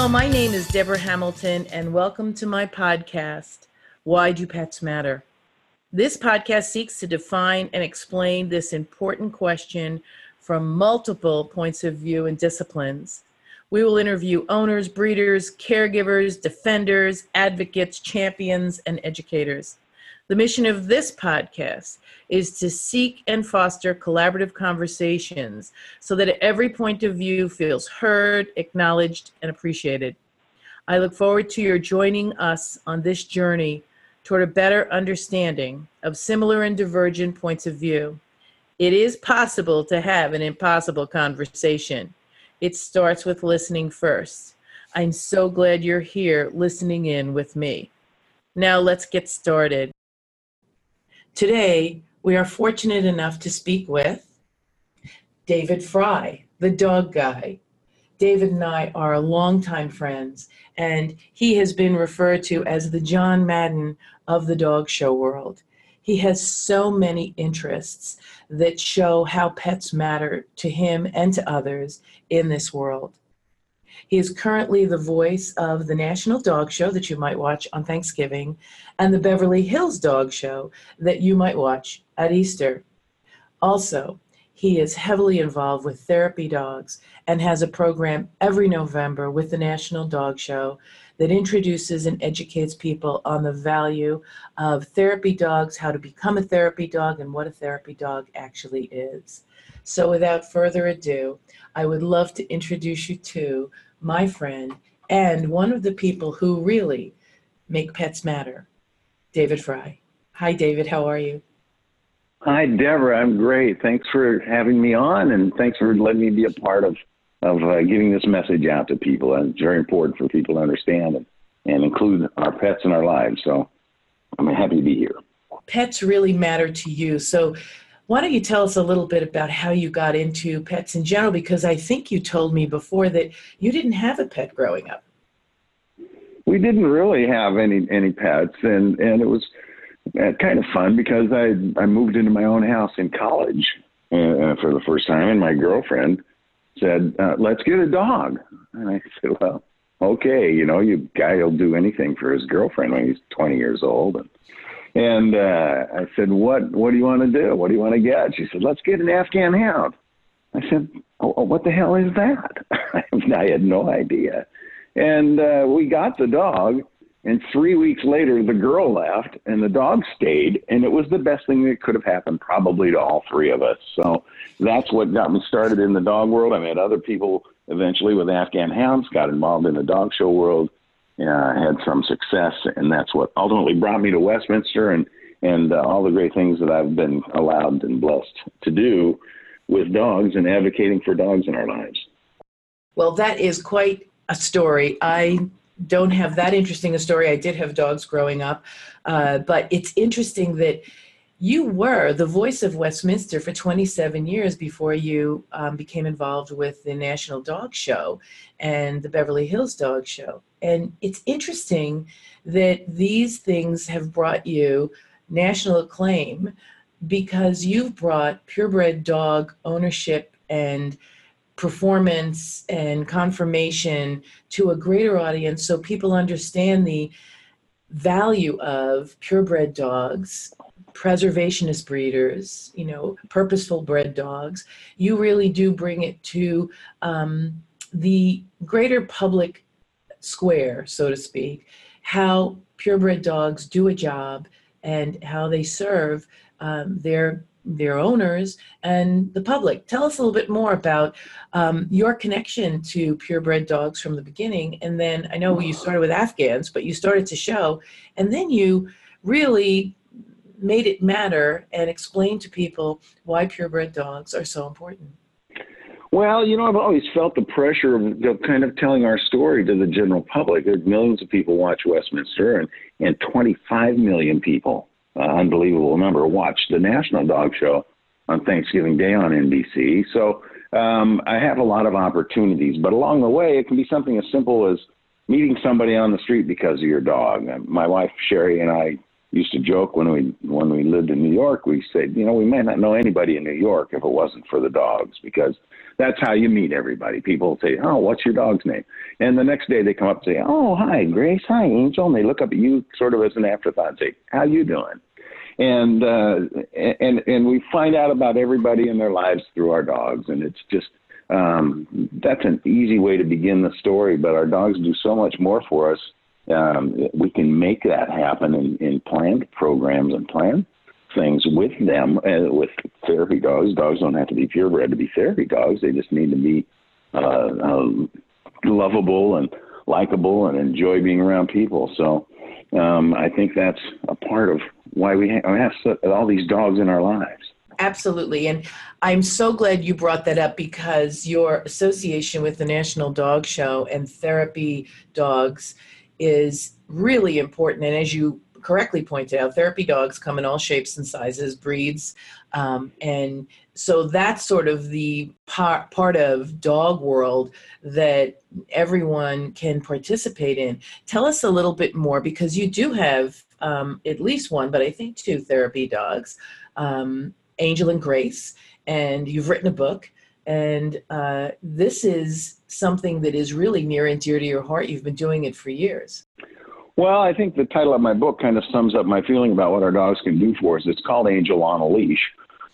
Hello, my name is Debra Hamilton, and welcome to my podcast, Why Do Pets Matter? This podcast seeks to define and explain this important question from multiple points of view and disciplines. We will interview owners, breeders, caregivers, defenders, advocates, champions, and educators. The mission of this podcast is to seek and foster collaborative conversations so that every point of view feels heard, acknowledged, and appreciated. I look forward to your joining us on this journey toward a better understanding of similar and divergent points of view. It is possible to have an impossible conversation. It starts with listening first. I'm so glad you're here listening in with me. Now let's get started. Today, we are fortunate enough to speak with David Frei, the dog guy. David and I are longtime friends, and he has been referred to as the John Madden of the dog show world. He has so many interests that show how pets matter to him and to others in this world. He is currently the voice of the National Dog Show that you might watch on Thanksgiving and the Beverly Hills Dog Show that you might watch at Easter. Also, he is heavily involved with therapy dogs and has a program every November with the National Dog Show that introduces and educates people on the value of therapy dogs, how to become a therapy dog, and what a therapy dog actually is. So, without further ado, I would love to introduce you to my friend and one of the people who really make pets matter, David Frei. Hi, David. How are you? Hi, Debra. I'm great. Thanks for having me on, and thanks for letting me be a part of of uh, getting this message out to people. And it's very important for people to understand and, and include our pets in our lives. So I'm happy to be here. Pets really matter to you. So why don't you tell us a little bit about how you got into pets in general? Because I think you told me before that you didn't have a pet growing up. We didn't really have any any pets, and and it was uh, kind of fun because I I moved into my own house in college uh, for the first time, and my girlfriend said, uh, "Let's get a dog." And I said, "Well, okay, you know, you guy will do anything for his girlfriend when he's 20 years old." And, and uh, I said, "What What do you want to do? What do you want to get?" She said, "Let's get an Afghan hound." I said, oh, oh "What the hell is that?" I had no idea. And uh, we got the dog, and three weeks later, the girl left and the dog stayed. And it was the best thing that could have happened, probably to all three of us. So that's what got me started in the dog world. I met other people eventually with Afghan hounds, got involved in the dog show world, uh, had some success. And that's what ultimately brought me to Westminster and, and uh, all the great things that I've been allowed and blessed to do with dogs and advocating for dogs in our lives. Well, that is quite a story. I don't have that interesting a story. I did have dogs growing up, uh, but it's interesting that you were the voice of Westminster for 27 years before you um, became involved with the National Dog Show and the Beverly Hills Dog Show. And it's interesting that these things have brought you national acclaim because you've brought purebred dog ownership and performance and conformation to a greater audience so people understand the value of purebred dogs preservationist breeders you know purposeful bred dogs you really do bring it to um, the greater public square so to speak how purebred dogs do a job and how they serve um, their their owners and the public. Tell us a little bit more about um, your connection to purebred dogs from the beginning. And then I know you started with Afghans, but you started to show, and then you really made it matter and explained to people why purebred dogs are so important. Well, you know, I've always felt the pressure of kind of telling our story to the general public. There's millions of people watch Westminster, and, and 25 million people uh, unbelievable number, watch the National Dog Show on Thanksgiving Day on NBC. So um, I have a lot of opportunities, but along the way, it can be something as simple as meeting somebody on the street because of your dog. My wife Sherry and I used to joke when we when we lived in New York. We said, you know, we might not know anybody in New York if it wasn't for the dogs, because that's how you meet everybody. People say, "Oh, what's your dog's name?" And the next day they come up and say, "Oh, hi, Grace. Hi, Angel." And they look up at you sort of as an afterthought and say, "How you doing?" And uh, and and we find out about everybody in their lives through our dogs, and it's just um, that's an easy way to begin the story. But our dogs do so much more for us. Um, we can make that happen in, in planned programs and plan things with them. Uh, with therapy dogs, dogs don't have to be purebred to be therapy dogs. They just need to be uh, uh, lovable and likable and enjoy being around people. So um, I think that's a part of why we have, we have all these dogs in our lives. Absolutely. And I'm so glad you brought that up because your association with the National Dog Show and therapy dogs is really important. And as you correctly pointed out, therapy dogs come in all shapes and sizes, breeds. Um, and so that's sort of the part, part of dog world that everyone can participate in. Tell us a little bit more because you do have um, at least one, but I think two therapy dogs. Um, Angel and Grace, and you've written a book. And uh, this is something that is really near and dear to your heart. You've been doing it for years. Well, I think the title of my book kind of sums up my feeling about what our dogs can do for us. It's called Angel on a Leash,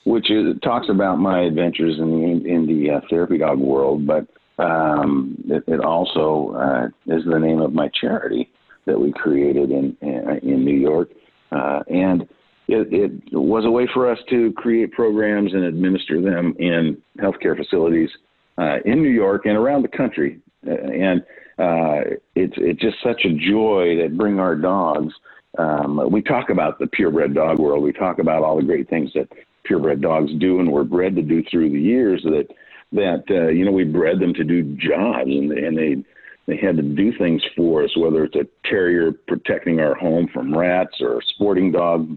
which is, talks about my adventures in the, in the uh, therapy dog world, but um, it, it, also uh, is the name of my charity that we created in in New York, uh, and it, it was a way for us to create programs and administer them in healthcare facilities uh, in New York and around the country. Uh, and uh, it's it's just such a joy that bring our dogs. Um, we talk about the purebred dog world. We talk about all the great things that purebred dogs do and were bred to do through the years. That that uh, you know we bred them to do jobs and, and they they had to do things for us, whether it's a terrier protecting our home from rats or a sporting dog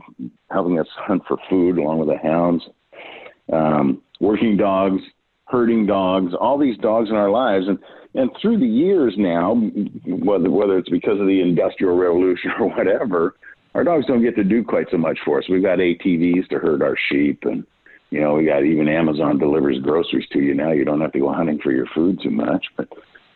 helping us hunt for food along with the hounds, um, working dogs, herding dogs, all these dogs in our lives. And, and through the years now, whether, whether it's because of the industrial revolution or whatever, our dogs don't get to do quite so much for us. We've got ATVs to herd our sheep and, you know, we got even Amazon delivers groceries to you now. You don't have to go hunting for your food too much. But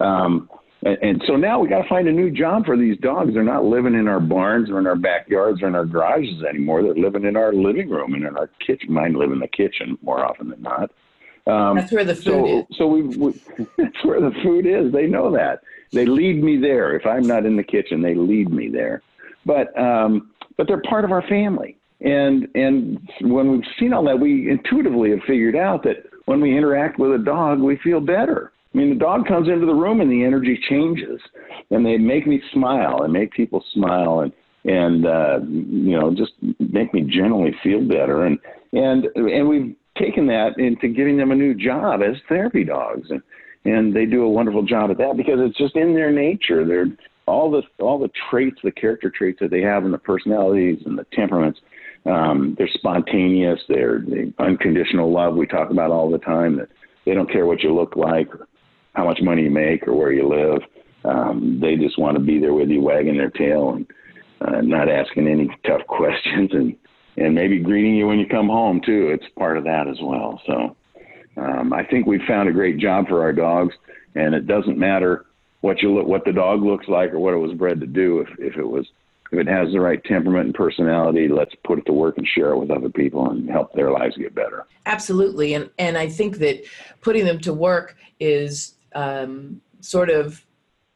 um, and, so now we got to find a new job for these dogs. They're not living in our barns or in our backyards or in our garages anymore. They're living in our living room and in our kitchen. Mine live in the kitchen more often than not. Um, that's where the food so, is. So we, we, that's where the food is. They know that. They lead me there. If I'm not in the kitchen, they lead me there. But um, but they're part of our family. And and when we've seen all that, we intuitively have figured out that when we interact with a dog, we feel better. I mean, the dog comes into the room and the energy changes, and they make me smile and make people smile and and uh, you know just make me generally feel better. And and and we've taken that into giving them a new job as therapy dogs, and and they do a wonderful job at that because it's just in their nature. They're all the all the traits, the character traits that they have, and the personalities and the temperaments. Um, they're spontaneous. They're they, unconditional love. We talk about all the time that they don't care what you look like how much money you make or where you live. Um, they just want to be there with you, wagging their tail and uh, not asking any tough questions, and and maybe greeting you when you come home too. It's part of that as well. So um, I think we've found a great job for our dogs, and it doesn't matter what you look, what the dog looks like, or what it was bred to do. If if it was if it has the right temperament and personality, let's put it to work and share it with other people and help their lives get better. Absolutely, and and I think that putting them to work is um, sort of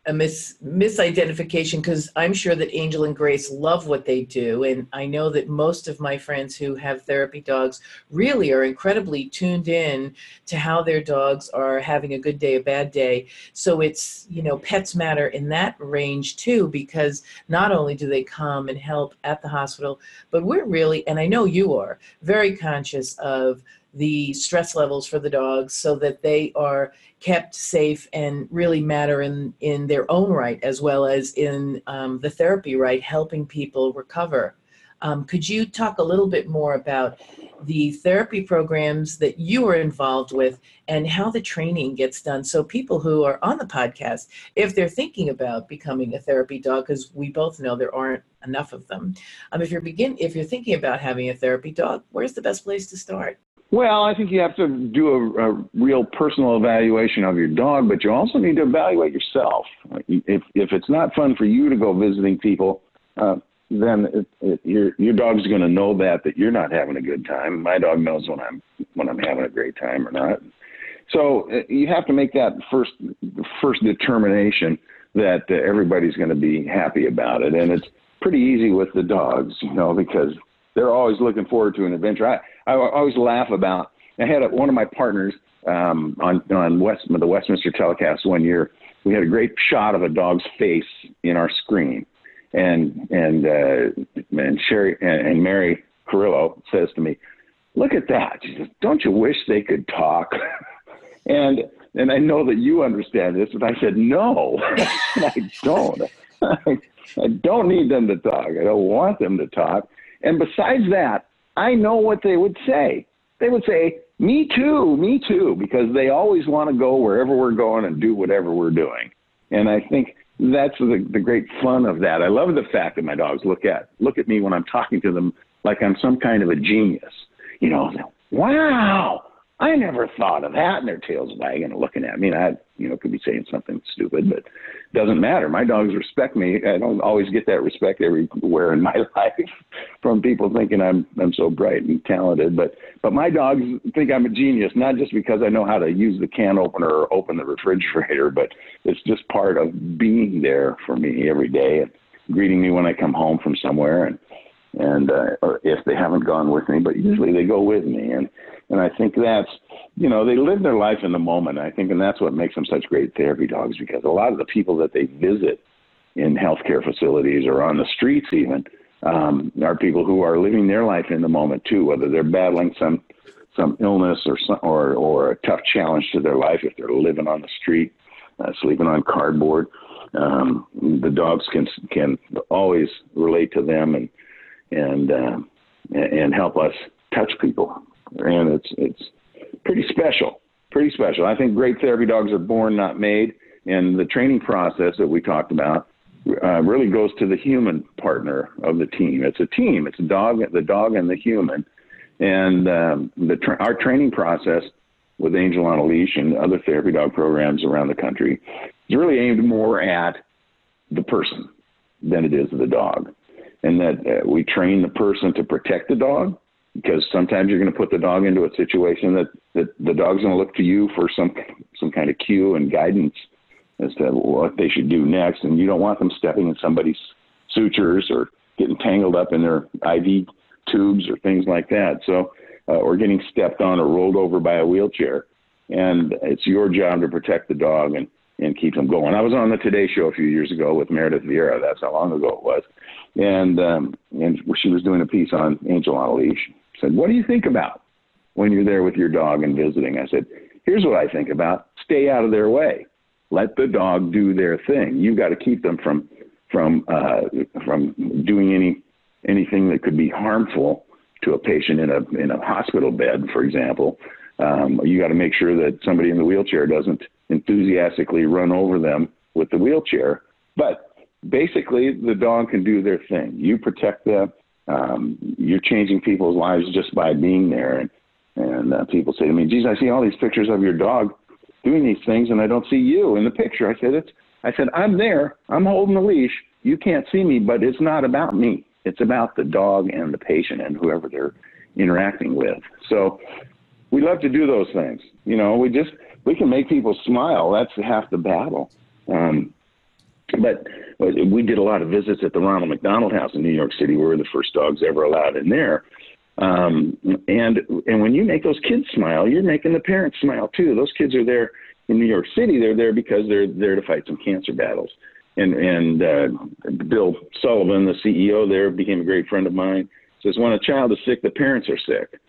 a mis misidentification because I'm sure that Angel and Grace love what they do, and I know that most of my friends who have therapy dogs really are incredibly tuned in to how their dogs are having a good day, a bad day. So it's you know pets matter in that range too because not only do they come and help at the hospital, but we're really, and I know you are, very conscious of the stress levels for the dogs so that they are kept safe and really matter in, in their own right as well as in um, the therapy right, helping people recover. Um, could you talk a little bit more about the therapy programs that you are involved with and how the training gets done so people who are on the podcast if they're thinking about becoming a therapy dog because we both know there aren't enough of them um, if you're begin if you're thinking about having a therapy dog where's the best place to start well, I think you have to do a, a, real personal evaluation of your dog, but you also need to evaluate yourself. If if it's not fun for you to go visiting people, uh, then it, it, your your dog's going to know that that you're not having a good time. My dog knows when I'm when I'm having a great time or not. So uh, you have to make that first first determination that uh, everybody's going to be happy about it, and it's pretty easy with the dogs, you know, because they're always looking forward to an adventure. I I always laugh about. I had a, one of my partners um, on on West the Westminster telecast one year. We had a great shot of a dog's face in our screen and and uh, and Sherry and, and Mary Carrillo says to me, "Look at that! She says, Don't you wish they could talk?" and and I know that you understand this, but I said, "No, I don't. I, I don't need them to talk. I don't want them to talk." And besides that, I know what they would say. They would say, "Me too, me too," because they always want to go wherever we're going and do whatever we're doing. And I think that's the, the great fun of that. I love the fact that my dogs look at look at me when I'm talking to them like I'm some kind of a genius. You know, wow, I never thought of that. And their tails wagging and looking at me. And I, you know, could be saying something stupid, but doesn't matter. My dogs respect me. I don't always get that respect everywhere in my life from people thinking I'm I'm so bright and talented. But but my dogs think I'm a genius, not just because I know how to use the can opener or open the refrigerator, but it's just part of being there for me every day and greeting me when I come home from somewhere and and uh, if they haven't gone with me, but usually they go with me, and and I think that's you know they live their life in the moment. I think, and that's what makes them such great therapy dogs because a lot of the people that they visit in healthcare facilities or on the streets even um, are people who are living their life in the moment too, whether they're battling some some illness or some, or or a tough challenge to their life if they're living on the street, uh, sleeping on cardboard. Um, the dogs can can always relate to them and and uh, and help us touch people. And it's it's pretty special, pretty special. I think great therapy dogs are born, not made. And the training process that we talked about uh, really goes to the human partner of the team. It's a team. It's a dog, the dog, and the human. And um, the tra- our training process with Angel on a Leash and other therapy dog programs around the country is really aimed more at the person than it is the dog and that uh, we train the person to protect the dog because sometimes you're going to put the dog into a situation that, that the dog's going to look to you for some some kind of cue and guidance as to what they should do next, and you don't want them stepping in somebody's sutures or getting tangled up in their IV tubes or things like that. So, uh, or getting stepped on or rolled over by a wheelchair, and it's your job to protect the dog and and keep them going. I was on the Today Show a few years ago with Meredith Vieira. That's how long ago it was, and um, and she was doing a piece on Angel on a Leash. Said, "What do you think about when you're there with your dog and visiting?" I said, "Here's what I think about: stay out of their way. Let the dog do their thing. You've got to keep them from from uh, from doing any anything that could be harmful to a patient in a in a hospital bed, for example. Um, you got to make sure that somebody in the wheelchair doesn't enthusiastically run over them with the wheelchair. But basically, the dog can do their thing. You protect them. Um, you're changing people's lives just by being there. And, and uh, people say to me, "Geez, I see all these pictures of your dog doing these things, and I don't see you in the picture." I said, "It's." I said, "I'm there. I'm holding the leash. You can't see me, but it's not about me. It's about the dog and the patient and whoever they're interacting with." So we love to do those things. You know, we just we can make people smile. That's half the battle. Um, but we did a lot of visits at the Ronald McDonald House in New York City. We were the first dogs ever allowed in there. Um, and and when you make those kids smile, you're making the parents smile too. Those kids are there in New York City. They're there because they're there to fight some cancer battles. And and uh, Bill Sullivan, the CEO there, became a great friend of mine. Says when a child is sick, the parents are sick,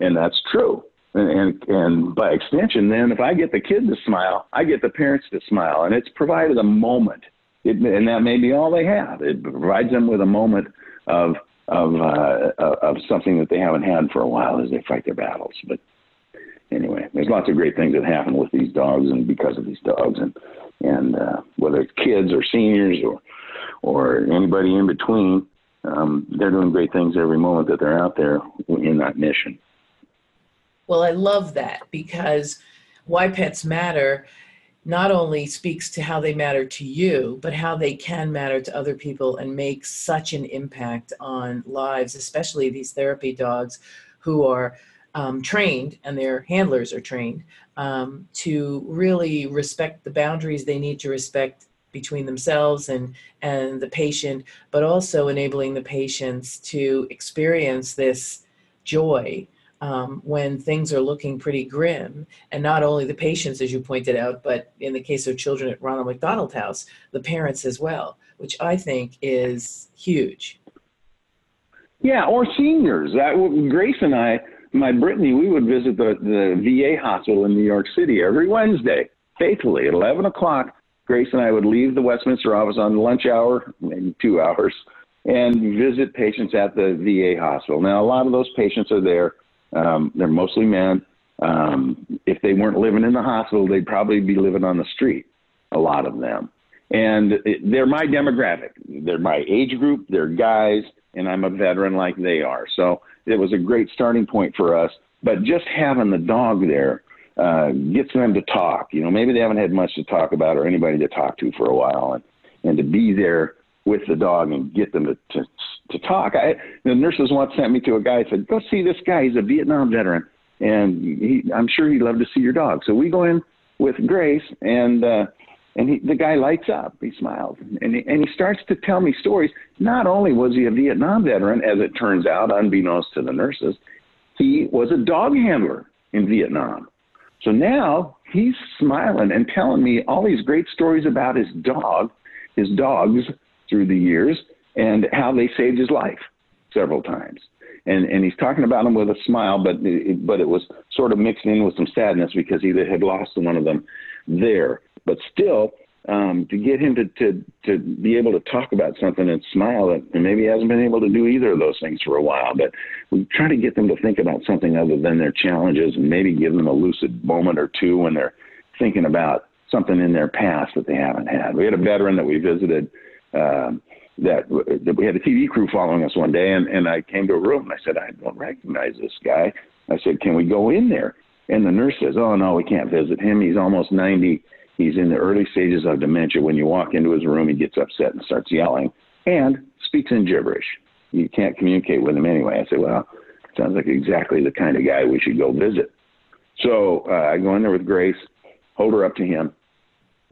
and that's true and, and and by extension, then if I get the kid to smile, I get the parents to smile, and it's provided a moment, it, and that may be all they have. It provides them with a moment of of uh, of something that they haven't had for a while as they fight their battles. But anyway, there's lots of great things that happen with these dogs and because of these dogs, and and uh, whether it's kids or seniors or or anybody in between, um, they're doing great things every moment that they're out there in that mission. Well, I love that because why pets matter not only speaks to how they matter to you, but how they can matter to other people and make such an impact on lives, especially these therapy dogs who are um, trained and their handlers are trained um, to really respect the boundaries they need to respect between themselves and and the patient but also enabling the patients to experience this joy um, when things are looking pretty grim and not only the patients as you pointed out but in the case of children at ronald mcdonald house the parents as well which i think is huge yeah or seniors grace and i my brittany we would visit the, the va hospital in new york city every wednesday faithfully at 11 o'clock Grace and I would leave the Westminster office on lunch hour, maybe two hours, and visit patients at the VA hospital. Now, a lot of those patients are there. Um, they're mostly men. Um, if they weren't living in the hospital, they'd probably be living on the street, a lot of them. And it, they're my demographic. They're my age group. They're guys, and I'm a veteran like they are. So it was a great starting point for us. But just having the dog there uh, gets them to talk. You know, maybe they haven't had much to talk about or anybody to talk to for a while, and and to be there with the dog and get them to to, to talk. I, the nurses once sent me to a guy said, "Go see this guy. He's a Vietnam veteran, and he, I'm sure he'd love to see your dog." So we go in with Grace, and uh, and he, the guy lights up. He smiles, and he, and he starts to tell me stories. Not only was he a Vietnam veteran, as it turns out, unbeknownst to the nurses, he was a dog handler in Vietnam. So now he's smiling and telling me all these great stories about his dog, his dogs through the years, and how they saved his life several times. And and he's talking about them with a smile, but it, but it was sort of mixed in with some sadness because he had lost one of them there. But still, um, to get him to, to, to be able to talk about something and smile and maybe he hasn't been able to do either of those things for a while but we try to get them to think about something other than their challenges and maybe give them a lucid moment or two when they're thinking about something in their past that they haven't had we had a veteran that we visited um, that, that we had a TV crew following us one day and, and I came to a room and I said I don't recognize this guy I said can we go in there and the nurse says oh no we can't visit him he's almost 90 He's in the early stages of dementia. When you walk into his room, he gets upset and starts yelling and speaks in gibberish. You can't communicate with him anyway. I said, well, sounds like exactly the kind of guy we should go visit. So uh, I go in there with Grace, hold her up to him,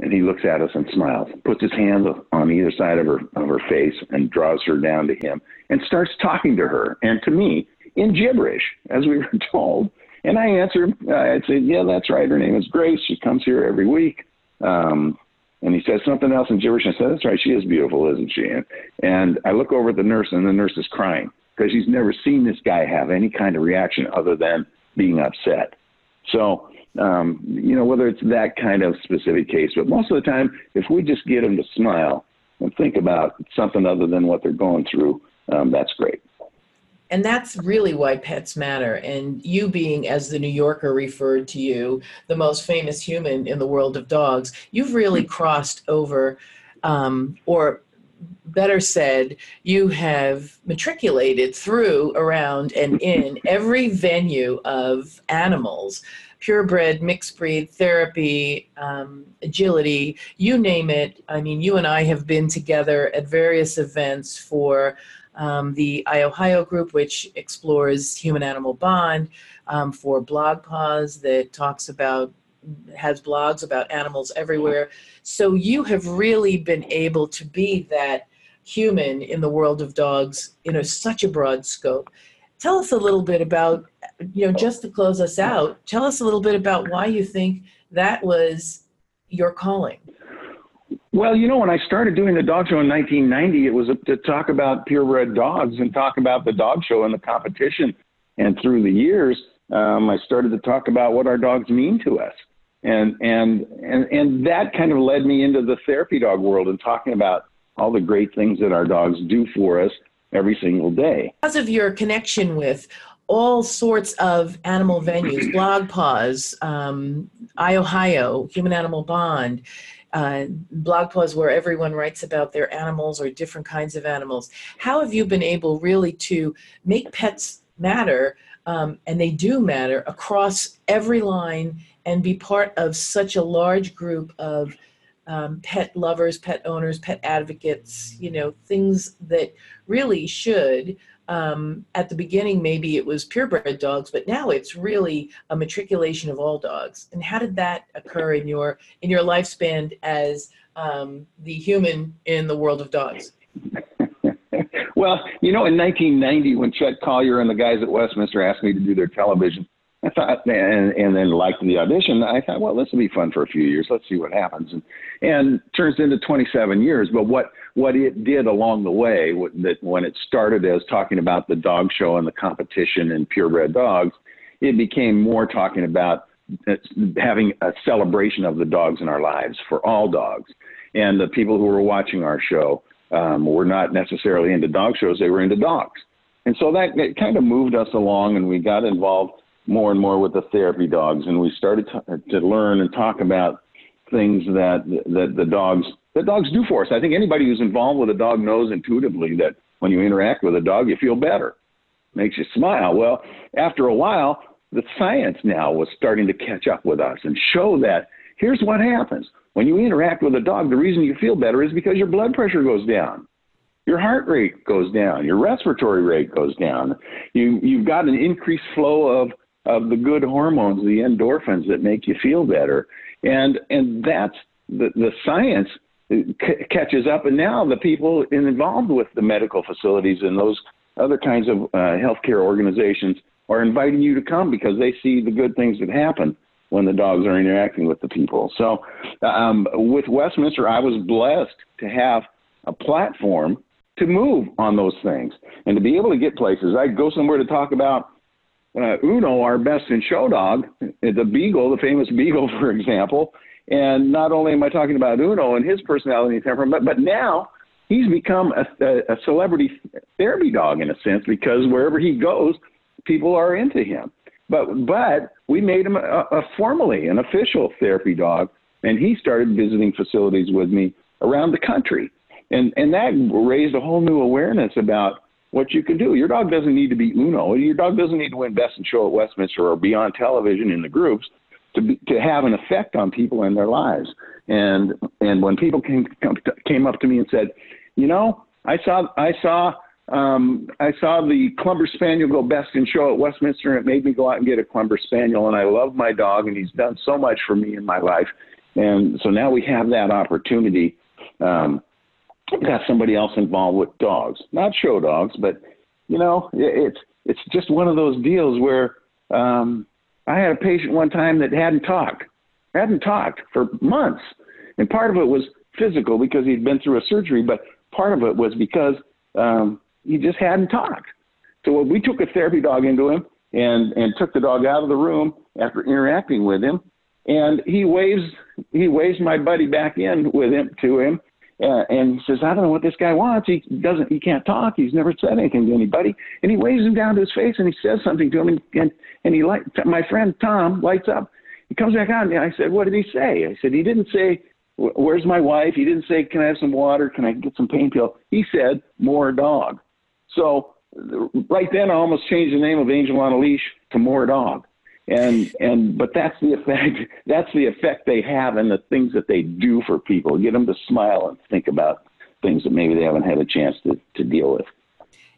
and he looks at us and smiles, puts his hands on either side of her of her face, and draws her down to him, and starts talking to her and to me in gibberish, as we were told. And I answered, I say, yeah, that's right. Her name is Grace. She comes here every week. Um, and he says something else in gibberish. I said, "That's right. She is beautiful, isn't she?" And, and I look over at the nurse, and the nurse is crying because she's never seen this guy have any kind of reaction other than being upset. So, um, you know, whether it's that kind of specific case, but most of the time, if we just get them to smile and think about something other than what they're going through, um, that's great. And that's really why pets matter. And you being, as the New Yorker referred to you, the most famous human in the world of dogs, you've really crossed over, um, or better said, you have matriculated through, around, and in every venue of animals purebred, mixed breed, therapy, um, agility, you name it. I mean, you and I have been together at various events for um, the iOhio group, which explores human animal bond, um, for BlogPaws that talks about, has blogs about animals everywhere. So you have really been able to be that human in the world of dogs in a, such a broad scope. Tell us a little bit about, you know, just to close us out, tell us a little bit about why you think that was your calling. Well, you know, when I started doing the dog show in 1990, it was to talk about purebred dogs and talk about the dog show and the competition. And through the years, um, I started to talk about what our dogs mean to us. And, and, and, and that kind of led me into the therapy dog world and talking about all the great things that our dogs do for us every single day. Because of your connection with all sorts of animal venues, Blog Paws, um, iOhio, Human Animal Bond, uh, blog posts where everyone writes about their animals or different kinds of animals. How have you been able really to make pets matter, um, and they do matter, across every line and be part of such a large group of um, pet lovers, pet owners, pet advocates, you know, things that really should um, at the beginning maybe it was purebred dogs but now it's really a matriculation of all dogs. And how did that occur in your in your lifespan as um, the human in the world of dogs? Well you know in 1990 when chet collier and the guys at westminster asked me to do their television I thought, and, and then liked the audition. I thought, well, this will be fun for a few years. Let's see what happens. And, and turns into 27 years. But what, what it did along the way, that when it started as talking about the dog show and the competition and purebred dogs, it became more talking about uh, having a celebration of the dogs in our lives for all dogs. And the people who were watching our show um, were not necessarily into dog shows; they were into dogs. And so that, that kind of moved us along, and we got involved more and more with the therapy dogs, and we started to, to learn and talk about things that that the dogs that dogs do for us. I think anybody who's involved with a dog knows intuitively that when you interact with a dog, you feel better, makes you smile. Well, after a while, the science now was starting to catch up with us and show that here's what happens when you interact with a dog. The reason you feel better is because your blood pressure goes down your heart rate goes down, your respiratory rate goes down. You you've got an increased flow of of the good hormones, the endorphins that make you feel better. And and that's the the science c- catches up, and now the people involved with the medical facilities and those other kinds of uh, healthcare organizations are inviting you to come because they see the good things that happen when the dogs are interacting with the people. So, um, with Westminster, I was blessed to have a platform to move on those things and to be able to get places. I'd go somewhere to talk about uh, Uno, our best in show dog, the Beagle, the famous Beagle, for example. And not only am I talking about Uno and his personality and temperament, but, but now he's become a, a, a celebrity therapy dog in a sense because wherever he goes, people are into him. But but we made him a, a formally an official therapy dog, and he started visiting facilities with me around the country, and and that raised a whole new awareness about what you can do. Your dog doesn't need to be Uno. Your dog doesn't need to win Best in Show at Westminster or be on television in the groups to be, to have an effect on people in their lives. And and when people came came up to me and said, you know, I saw I saw um, I saw the Clumber Spaniel go Best in Show at Westminster, and it made me go out and get a Clumber Spaniel. And I love my dog, and he's done so much for me in my life. And so now we have that opportunity. Um, got somebody else involved with dogs, not show dogs, but you know, it's it's just one of those deals where um, I had a patient one time that hadn't talked, hadn't talked for months, and part of it was physical because he'd been through a surgery, but part of it was because um, he just hadn't talked. So we took a therapy dog into him and and took the dog out of the room after interacting with him, and he waves he waves my buddy back in with him to him and he says, I don't know what this guy wants. He doesn't, he can't talk. He's never said anything to anybody. And he waves him down to his face and he says something to him. And, and, and he light, my friend Tom lights up. He comes back on. And I said, what did he say? I said, he didn't say, where's my wife? He didn't say, can I have some water? Can I get some pain pill? He said, more dog. So right then I almost changed the name of Angel on a Leash to more dog and and but that's the effect that's the effect they have and the things that they do for people. Get them to smile and think about things that maybe they haven't had a chance to, to deal with.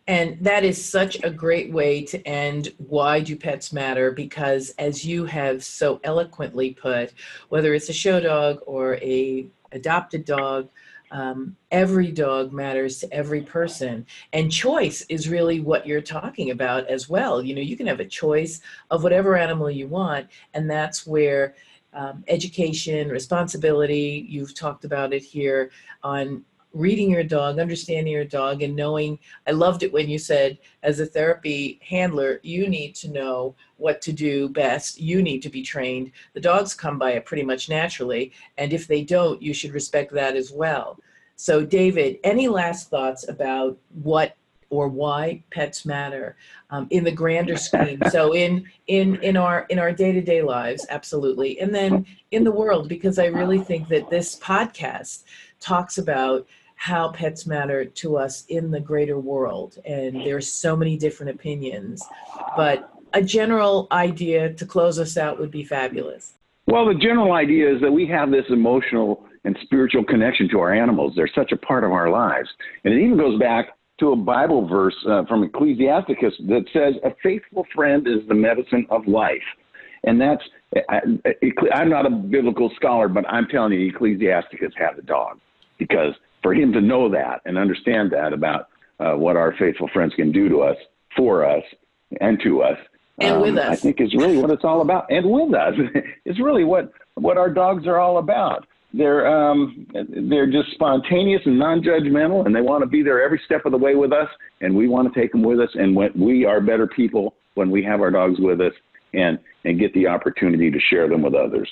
And that is such a great way to end why do pets matter? Because as you have so eloquently put whether it's a show dog or a adopted dog um, every dog matters to every person. And choice is really what you're talking about as well. You know you can have a choice of whatever animal you want and that's where um, education responsibility you've talked about it here on reading your dog understanding your dog and knowing i loved it when you said as a therapy handler you need to know what to do best. You need to be trained. The dogs come by it pretty much naturally and if they don't you should respect that as well. So david any last thoughts about what or why pets matter um, in the grander scheme. so in in in our in our day to day lives, absolutely, and then in the world, because I really think that this podcast talks about how pets matter to us in the greater world, and there's so many different opinions, but a general idea to close us out would be fabulous. Well, the general idea is that we have this emotional and spiritual connection to our animals. They're such a part of our lives. And it even goes back to a Bible verse uh, from Ecclesiasticus that says, A faithful friend is the medicine of life. And that's, I, am not a biblical scholar, but I'm telling you, Ecclesiasticus had a dog. Because for him to know that and understand that about uh, what our faithful friends can do to us, for us, and to us, and um, with us. I think is really what it's all about. And with us, it's really what what our dogs are all about. They're um, they're just spontaneous and non-judgmental, and they want to be there every step of the way with us. And we want to take them with us. And when we are better people when we have our dogs with us, and and get the opportunity to share them with others.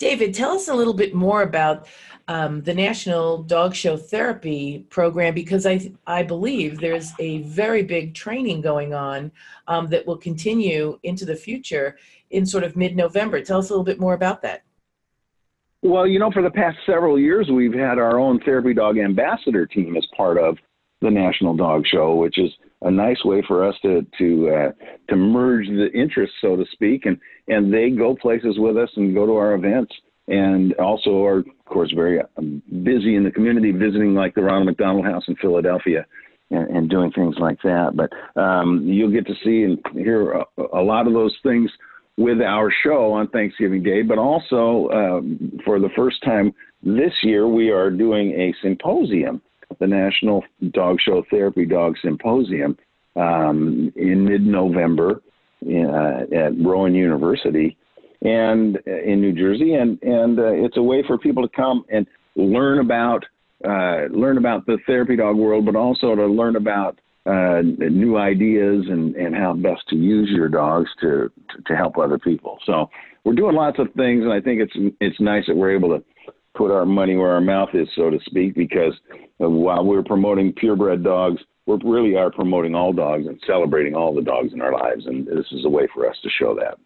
David, tell us a little bit more about um, the National Dog Show Therapy Program because I I believe there's a very big training going on um, that will continue into the future in sort of mid-November. Tell us a little bit more about that. Well, you know, for the past several years, we've had our own therapy dog ambassador team as part of the National Dog Show, which is a nice way for us to to uh, to merge the interests, so to speak, and and they go places with us and go to our events, and also are of course very um, busy in the community, visiting like the Ronald McDonald House in Philadelphia. And, and doing things like that, but um, you'll get to see and hear a, a lot of those things with our show on Thanksgiving Day, but also um, for the first time this year, we are doing a symposium, the National Dog Show Therapy Dog Symposium, um, in mid November uh, at Rowan University and uh, in New Jersey, and and uh, it's a way for people to come and learn about uh, learn about the therapy dog world, but also to learn about uh, new ideas and, and how best to use your dogs to, to, to help other people. So we're doing lots of things, and I think it's it's nice that we're able to put our money where our mouth is, so to speak, because while we're promoting purebred dogs, we really are promoting all dogs and celebrating all the dogs in our lives, and this is a way for us to show that.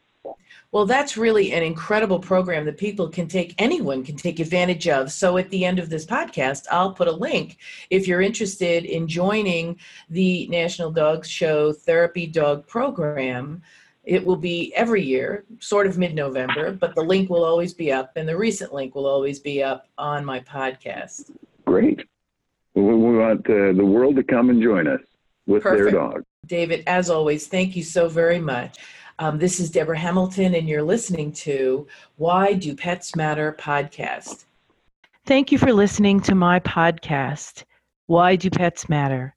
Well, that's really an incredible program that people can take, anyone can take advantage of. So at the end of this podcast, I'll put a link if you're interested in joining the National Dog Show Therapy Dog Program. It will be every year, sort of mid November, but the link will always be up, and the recent link will always be up on my podcast. Great. We want uh, the world to come and join us with Perfect. their dog. David, as always, thank you so very much. Um, this is Debra Hamilton, and you're listening to Why Do Pets Matter podcast. Thank you for listening to my podcast, Why Do Pets Matter?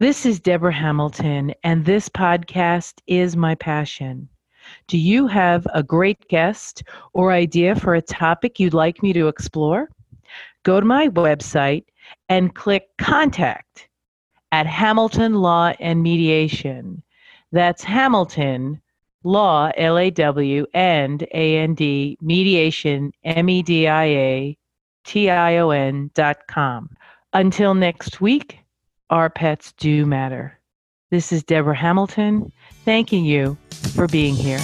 This is Debra Hamilton, and this podcast is my passion. Do you have a great guest or idea for a topic you'd like me to explore? Go to my website and click Contact at Hamilton Law and Mediation. That's Hamilton law, L A W, and A N D, mediation, M E D I A T I O N dot com. Until next week, our pets do matter. This is Debra Hamilton, thanking you for being here.